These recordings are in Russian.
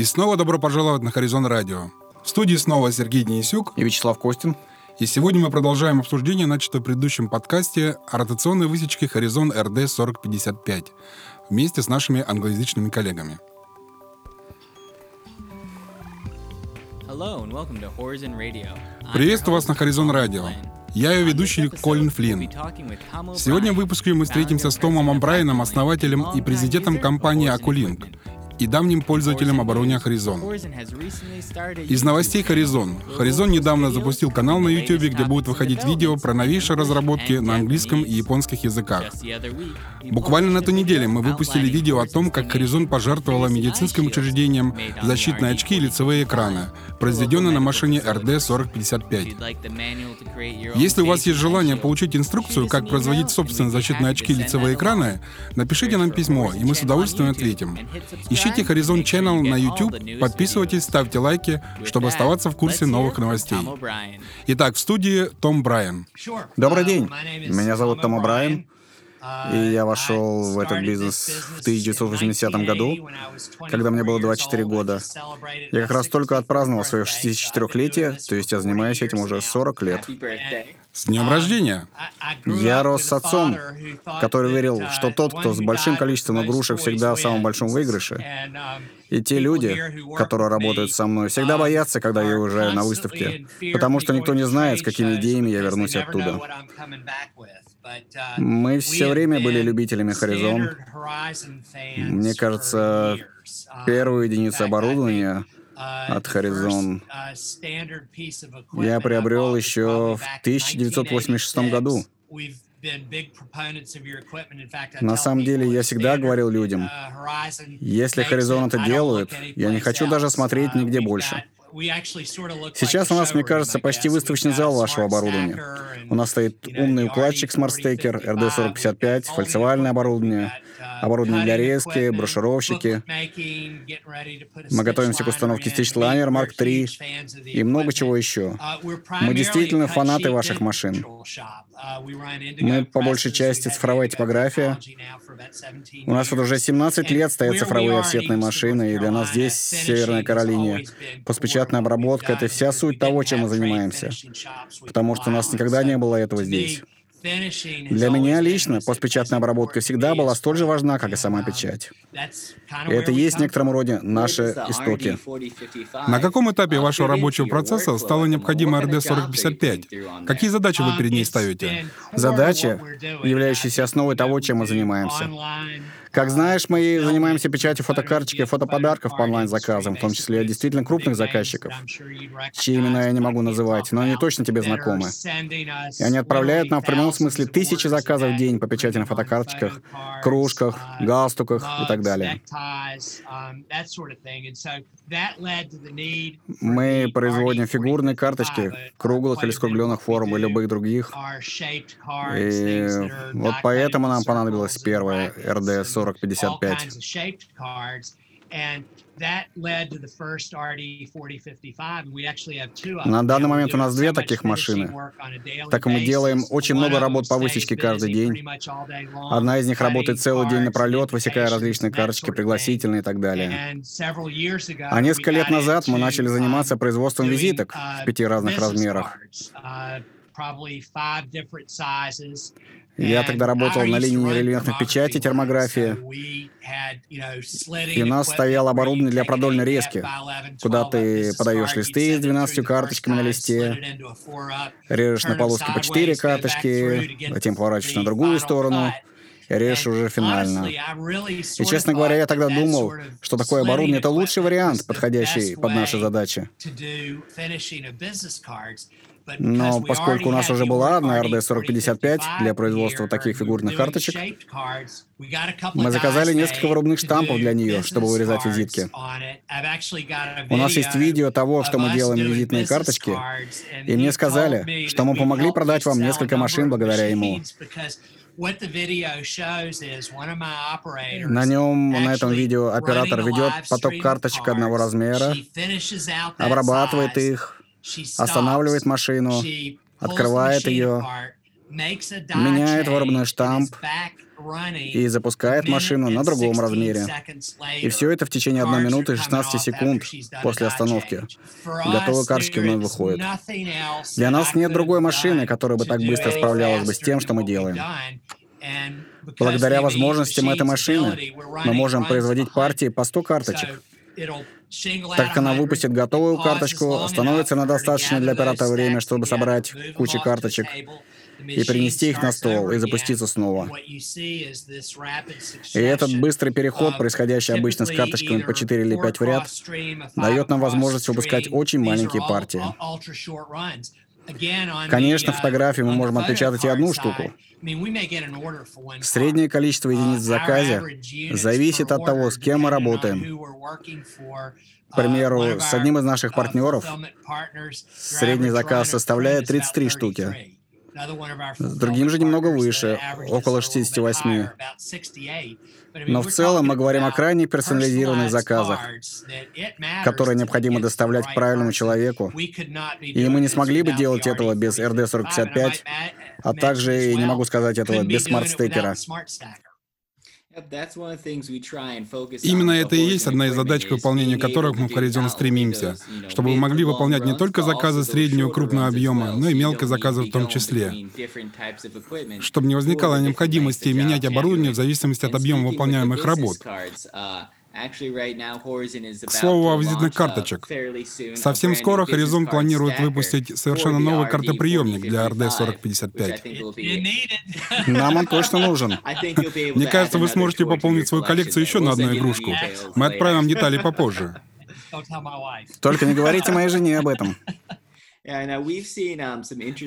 И снова добро пожаловать на Хоризонт Радио. В студии снова Сергей Денисюк. И Вячеслав Костин. И сегодня мы продолжаем обсуждение, начатое в предыдущем подкасте о ротационной высечке Horizon RD 4055 вместе с нашими англоязычными коллегами. Приветствую вас на Horizon Radio. Я ее ведущий Колин Флинн. Сегодня в выпуске мы встретимся с Томом Амбрайаном, основателем и президентом компании Акулинк, и давним пользователем оборудования Horizon. Из новостей Horizon. Horizon недавно запустил канал на YouTube, где будут выходить видео про новейшие разработки на английском и японских языках. Буквально на этой неделе мы выпустили видео о том, как Horizon пожертвовала медицинским учреждениям защитные очки и лицевые экраны, произведенные на машине RD4055. Если у вас есть желание получить инструкцию, как производить собственные защитные очки и лицевые экраны, напишите нам письмо, и мы с удовольствием ответим. Ищите Ищите Horizon Channel на YouTube, подписывайтесь, ставьте лайки, чтобы оставаться в курсе новых новостей. Итак, в студии Том Брайан. Добрый день. Меня зовут Том Брайан. И я вошел в этот бизнес в 1980 году, когда мне было 24 года. Я как раз только отпраздновал свое 64-летие, то есть я занимаюсь этим уже 40 лет. С днем рождения! Я рос с отцом, который верил, что тот, кто с большим количеством игрушек, всегда в самом большом выигрыше. И те люди, которые работают со мной, всегда боятся, когда я уже на выставке, потому что никто не знает, с какими идеями я вернусь оттуда. Мы все время были любителями Horizon. Мне кажется, первую единицу оборудования от Horizon. я приобрел еще в 1986 году. На самом деле, я всегда говорил людям, если Horizon это делают, я не хочу даже смотреть нигде больше. Сейчас у нас, мне кажется, почти выставочный зал вашего оборудования. У нас стоит умный укладчик Smart Staker, RD4055, фальцевальное оборудование, оборудование для резки, брошировщики. Мы готовимся к установке Stitch Mark III и много чего еще. Мы действительно фанаты ваших машин. Мы по большей части цифровая типография. У нас вот уже 17 лет стоят цифровые офсетные машины, и для нас здесь, в Северной Каролине, постпечатная обработка — это вся суть того, чем мы занимаемся. Потому что у нас никогда не было этого здесь. Для меня лично постпечатная обработка всегда была столь же важна, как и сама печать. И это и есть в некотором роде наши истоки. На каком этапе вашего рабочего процесса стала необходима RD-4055? Какие задачи вы перед ней ставите? Задачи, являющиеся основой того, чем мы занимаемся. Как знаешь, мы занимаемся печатью фотокарточек и фотоподарков по онлайн-заказам, в том числе действительно крупных заказчиков, чьи имена я не могу называть, но они точно тебе знакомы. И они отправляют нам в прямом смысле тысячи заказов в день по печати на фотокарточках, кружках, галстуках и так далее. Мы производим фигурные карточки круглых или скругленных форм и любых других. И вот поэтому нам понадобилась первая RD 4055. На данный момент у нас две таких машины. Так мы делаем очень много работ по высечке каждый день. Одна из них работает целый день напролет, высекая различные карточки, пригласительные и так далее. А несколько лет назад мы начали заниматься производством визиток в пяти разных размерах. Я тогда работал на линии рельефных печати термографии. И у нас стояло оборудование для продольной резки, куда ты подаешь листы с 12 карточками на листе, режешь на полоски по 4 карточки, затем поворачиваешь на другую сторону, и режешь уже финально. И, честно говоря, я тогда думал, что такое оборудование — это лучший вариант, подходящий под наши задачи. Но поскольку у нас уже была одна RD-4055 для производства таких фигурных карточек, мы заказали несколько вырубных штампов для нее, чтобы вырезать визитки. У нас есть видео того, что мы делаем визитные карточки, и мне сказали, что мы помогли продать вам несколько машин благодаря ему. На нем, на этом видео, оператор ведет поток карточек одного размера, обрабатывает их, останавливает машину, открывает ее, меняет вырубной штамп, и запускает машину на другом размере. И все это в течение 1 минуты и 16 секунд после остановки. Готовые карточки вновь выходят. Для нас нет другой машины, которая бы так быстро справлялась бы с тем, что мы делаем. Благодаря возможностям этой машины мы можем производить партии по 100 карточек. Так как она выпустит готовую карточку, остановится на достаточное для оператора время, чтобы собрать кучу карточек и перенести их на стол и запуститься снова. И этот быстрый переход, происходящий обычно с карточками по 4 или 5 в ряд, дает нам возможность выпускать очень маленькие партии. Конечно, фотографии мы можем отпечатать и одну штуку. Среднее количество единиц в заказе зависит от того, с кем мы работаем. К примеру, с одним из наших партнеров средний заказ составляет 33 штуки. С другим же немного выше, около 68. Но в целом мы говорим о крайне персонализированных заказах, которые необходимо доставлять к правильному человеку. И мы не смогли бы делать этого без RD-4055, а также, и не могу сказать этого, без смарт-стекера. Именно это и есть одна из задач, к выполнению которых мы в Horizon стремимся, чтобы вы могли выполнять не только заказы среднего и крупного объема, но и мелкие заказы в том числе. Чтобы не возникало необходимости менять оборудование в зависимости от объема выполняемых работ. К слову о визитных карточек. Совсем скоро Horizon планирует выпустить совершенно новый картоприемник для RD-4055. Нам он точно нужен. Мне кажется, вы сможете пополнить свою коллекцию еще на одну игрушку. Мы отправим детали попозже. Только не говорите моей жене об этом. Um,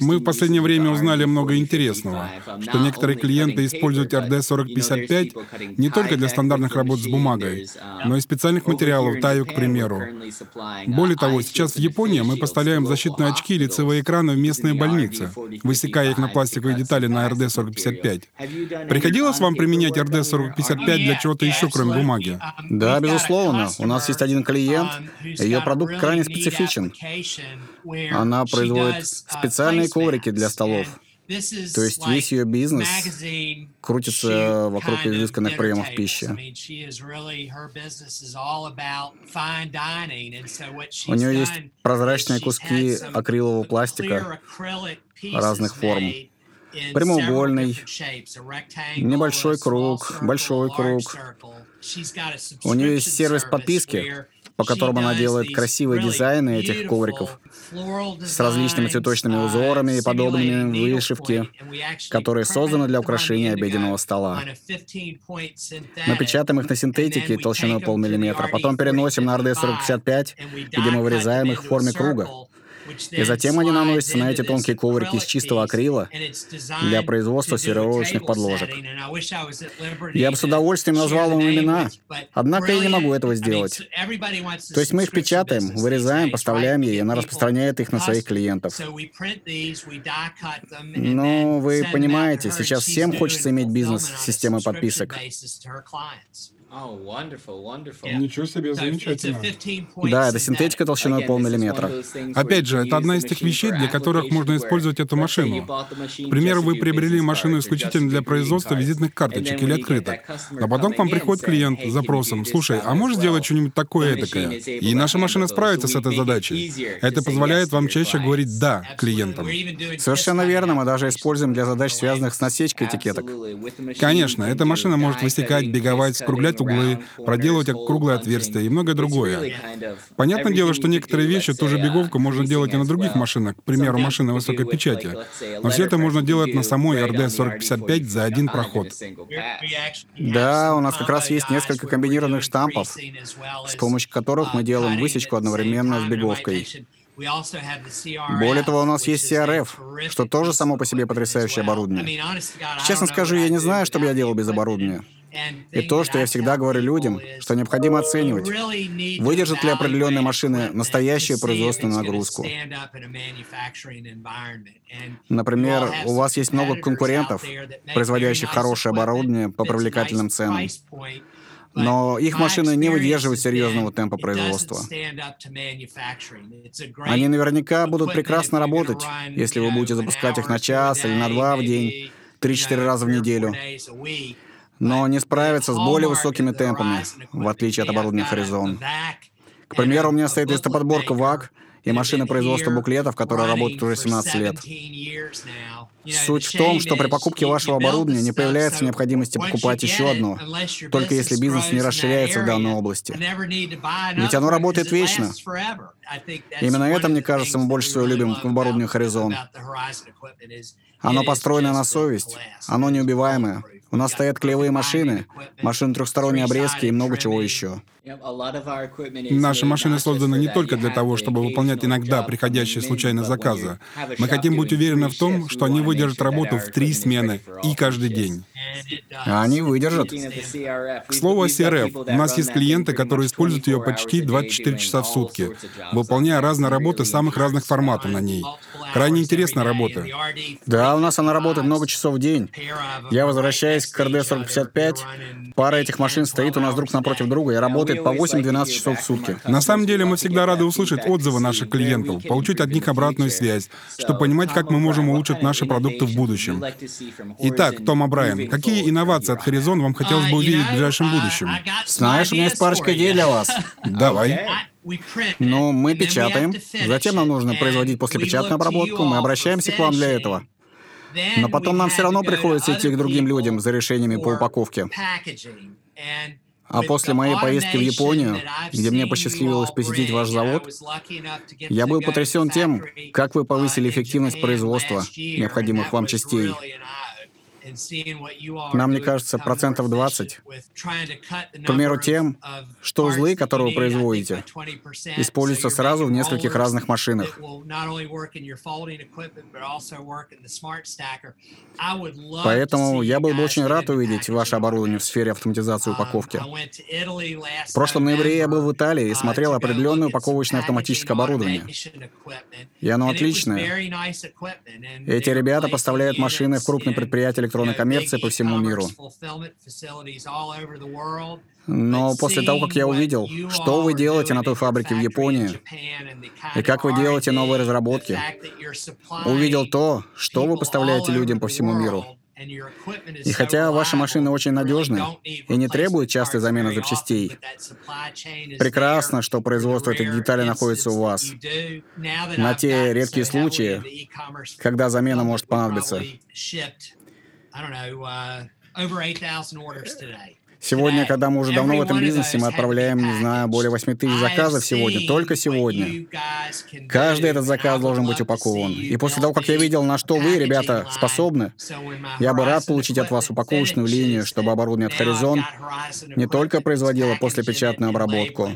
Мы в последнее время узнали много интересного, что некоторые клиенты используют RD4055 не только для стандартных работ с бумагой, um, но и специальных материалов, таю, к примеру. Uh, Более того, сейчас в Японии мы поставляем защитные очки и лицевые экраны в местные больницы, высекая их на пластиковые детали на RD4055. Приходилось вам применять RD4055 для чего-то еще, кроме бумаги? Да, безусловно. У нас есть один клиент, ее продукт крайне специфичен. Она производит специальные коврики для столов. То есть весь ее бизнес крутится вокруг изысканных приемов пищи. У нее есть прозрачные куски акрилового пластика разных форм. Прямоугольный, небольшой круг, большой круг. У нее есть сервис подписки, по которым она делает красивые дизайны этих ковриков с различными цветочными узорами и подобными вышивки, которые созданы для украшения обеденного стола. Мы печатаем их на синтетике толщиной полмиллиметра, потом переносим на RD-4055, где мы вырезаем их в форме круга. И затем они наносятся на эти тонкие коврики из чистого акрила для производства сервировочных подложек. Я бы с удовольствием назвал им имена, однако я не могу этого сделать. То есть мы их печатаем, вырезаем, поставляем ей, и она распространяет их на своих клиентов. Но вы понимаете, сейчас всем хочется иметь бизнес с системой подписок. Ничего себе, замечательно. Да, это синтетика толщиной полмиллиметра. Опять же, это одна из тех вещей, для которых можно использовать эту машину. К примеру, вы приобрели машину исключительно для производства визитных карточек или открыток, а потом к вам приходит клиент с запросом, «Слушай, а можешь сделать что-нибудь такое эдакое?» И наша машина справится с этой задачей. Это позволяет вам чаще говорить «да» клиентам. Совершенно верно, мы даже используем для задач, связанных с насечкой этикеток. Конечно, эта машина может высекать, беговать, скруглять углы, проделывать круглые отверстия и многое другое. Понятное дело, что некоторые вещи, тоже беговку, можно делать и на других машинах, к примеру, машины высокой печати. Но все это можно делать на самой RD-4055 за один проход. Да, у нас как раз есть несколько комбинированных штампов, с помощью которых мы делаем высечку одновременно с беговкой. Более того, у нас есть CRF, что тоже само по себе потрясающее оборудование. Честно скажу, я не знаю, что бы я делал без оборудования. И то, что я всегда говорю людям, что необходимо оценивать, выдержат ли определенные машины настоящую производственную нагрузку. Например, у вас есть много конкурентов, производящих хорошее оборудование по привлекательным ценам. Но их машины не выдерживают серьезного темпа производства. Они наверняка будут прекрасно работать, если вы будете запускать их на час или на два в день, три-четыре раза в неделю. Но не справится с более высокими темпами, в отличие от оборудования Horizon. К примеру, у меня стоит листоподборка ВАК и машина производства буклетов, которая работает уже 17 лет. Суть в том, что при покупке вашего оборудования не появляется необходимости покупать еще одно, только если бизнес не расширяется в данной области. Ведь оно работает вечно. Именно это, мне кажется, мы больше всего любим в оборудовании Horizon. Оно построено на совесть, оно неубиваемое. У нас стоят клеевые машины, машины трехсторонней обрезки и много чего еще. Наши машины созданы не только для того, чтобы выполнять иногда приходящие случайно заказы. Мы хотим быть уверены в том, что они выдержат работу в три смены и каждый день. А они выдержат. К слову о CRF, у нас есть клиенты, которые используют ее почти 24 часа в сутки, выполняя разные работы самых разных форматов на ней. Крайне интересная работа. Да, у нас она работает много часов в день. Я возвращаюсь к КРД 4055, пара этих машин стоит у нас друг напротив друга и работает по 8-12 часов в сутки. На самом деле мы всегда рады услышать отзывы наших клиентов, получить от них обратную связь, чтобы понимать, как мы можем улучшить наши продукты в будущем. Итак, Том Брайан, какие инновации от Horizon вам хотелось бы увидеть в ближайшем будущем? Знаешь, у меня есть парочка идей для вас. Давай. Ну, мы печатаем, затем нам нужно производить послепечатную обработку, мы обращаемся к вам для этого. Но потом нам все равно приходится идти к другим людям за решениями по упаковке. А после моей поездки в Японию, где мне посчастливилось посетить ваш завод, я был потрясен тем, как вы повысили эффективность производства необходимых вам частей. Нам, мне кажется, процентов 20. К примеру, тем, что узлы, которые вы производите, используются сразу в нескольких разных машинах. Поэтому я был бы очень рад увидеть ваше оборудование в сфере автоматизации um, упаковки. В прошлом ноябре я был в Италии и uh, смотрел определенное упаковочное автоматическое оборудование. И оно отличное. Эти ребята поставляют машины в крупные предприятия электронной коммерции по всему миру. Но после того, как я увидел, что вы делаете на той фабрике в Японии, и как вы делаете новые разработки, увидел то, что вы поставляете людям по всему миру, и хотя ваши машины очень надежны и не требуют частой замены запчастей, прекрасно, что производство этих деталей находится у вас. На те редкие случаи, когда замена может понадобиться. I don't know, uh, over 8,000 orders today. Сегодня, когда мы уже давно в этом бизнесе, мы отправляем, не знаю, более 8 тысяч заказов сегодня, только сегодня. Каждый этот заказ должен быть упакован. И после того, как я видел, на что вы, ребята, способны, я бы рад получить от вас упаковочную линию, чтобы оборудование от Horizon не только производило послепечатную обработку,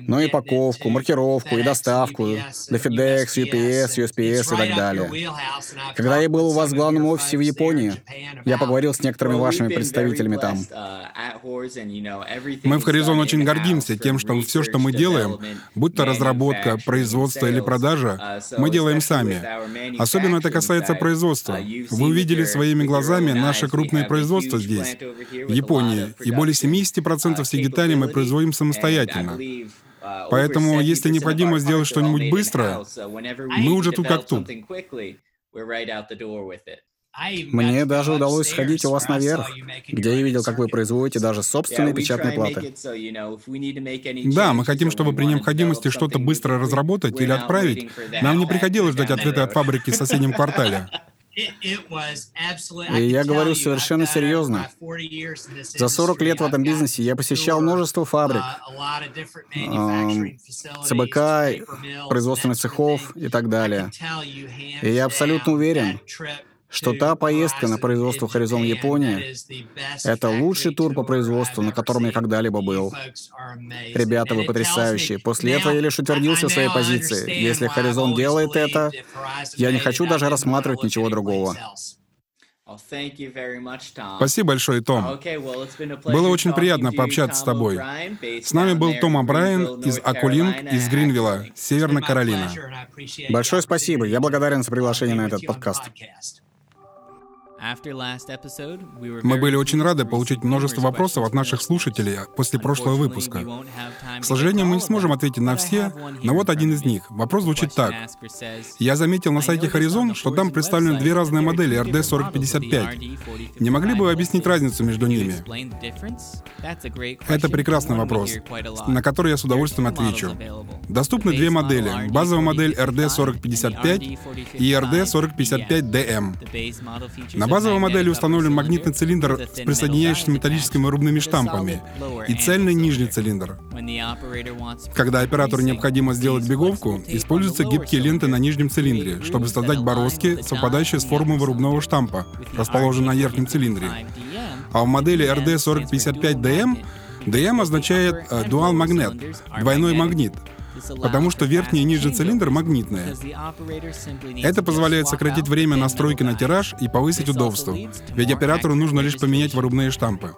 но и паковку, маркировку и доставку для FedEx, UPS, USPS и так далее. Когда я был у вас в главном офисе в Японии, я поговорил с некоторыми вашими представителями там. Мы в Horizon очень гордимся тем, что все, что мы делаем, будь то разработка, производство или продажа, мы делаем сами. Особенно это касается производства. Вы увидели своими глазами наше крупное производство здесь, в Японии, и более 70% всех деталей мы производим самостоятельно. Поэтому, если необходимо сделать что-нибудь быстро, мы уже тут как тут. Мне даже удалось сходить у вас наверх, где я видел, как вы производите даже собственные печатные платы. Да, мы хотим, чтобы при необходимости что-то быстро разработать или отправить, нам не приходилось ждать ответа от фабрики в соседнем квартале. И я говорю совершенно серьезно. За 40 лет в этом бизнесе я посещал множество фабрик, ЦБК, производственных цехов и так далее. И я абсолютно уверен, что та поездка на производство Horizon Япония — это лучший тур по производству, на котором я когда-либо был. Ребята, вы потрясающие. После этого я лишь утвердился в своей позиции. Если Horizon делает это, я не хочу даже рассматривать ничего другого. Спасибо большое, Том. Было очень приятно пообщаться с тобой. С нами был Том О'Брайен из Акулинг из Гринвилла, Северная Каролина. Большое спасибо. Я благодарен за приглашение на этот подкаст. Мы были очень рады получить множество вопросов от наших слушателей после прошлого выпуска. К сожалению, мы не сможем ответить на все, но вот один из них. Вопрос звучит так. Я заметил на сайте Horizon, что там представлены две разные модели RD4055. Не могли бы вы объяснить разницу между ними? Это прекрасный вопрос, на который я с удовольствием отвечу. Доступны две модели. Базовая модель RD4055 и RD4055DM. На базовой модели установлен магнитный цилиндр с присоединяющимися металлическими вырубными штампами и цельный нижний цилиндр. Когда оператору необходимо сделать беговку, используются гибкие ленты на нижнем цилиндре, чтобы создать бороздки, совпадающие с формой вырубного штампа, расположенной на верхнем цилиндре. А в модели RD4055DM DM означает Dual Magnet, двойной магнит, потому что верхний и нижний цилиндр магнитные. Это позволяет сократить время настройки на тираж и повысить удобство, ведь оператору нужно лишь поменять вырубные штампы.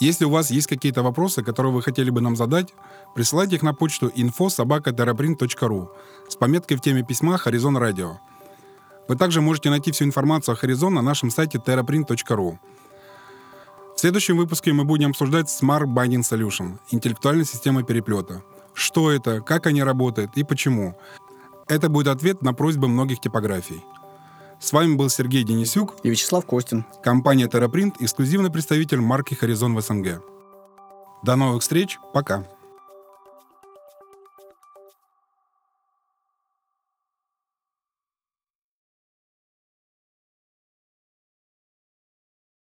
Если у вас есть какие-то вопросы, которые вы хотели бы нам задать, присылайте их на почту info.sobaka.teraprint.ru с пометкой в теме письма «Хоризон Радио». Вы также можете найти всю информацию о Horizon на нашем сайте teraprint.ru. В следующем выпуске мы будем обсуждать Smart Binding Solution — интеллектуальная система переплета. Что это, как они работают и почему. Это будет ответ на просьбы многих типографий. С вами был Сергей Денисюк и Вячеслав Костин. Компания TerraPrint — эксклюзивный представитель марки Horizon в СНГ. До новых встреч, пока!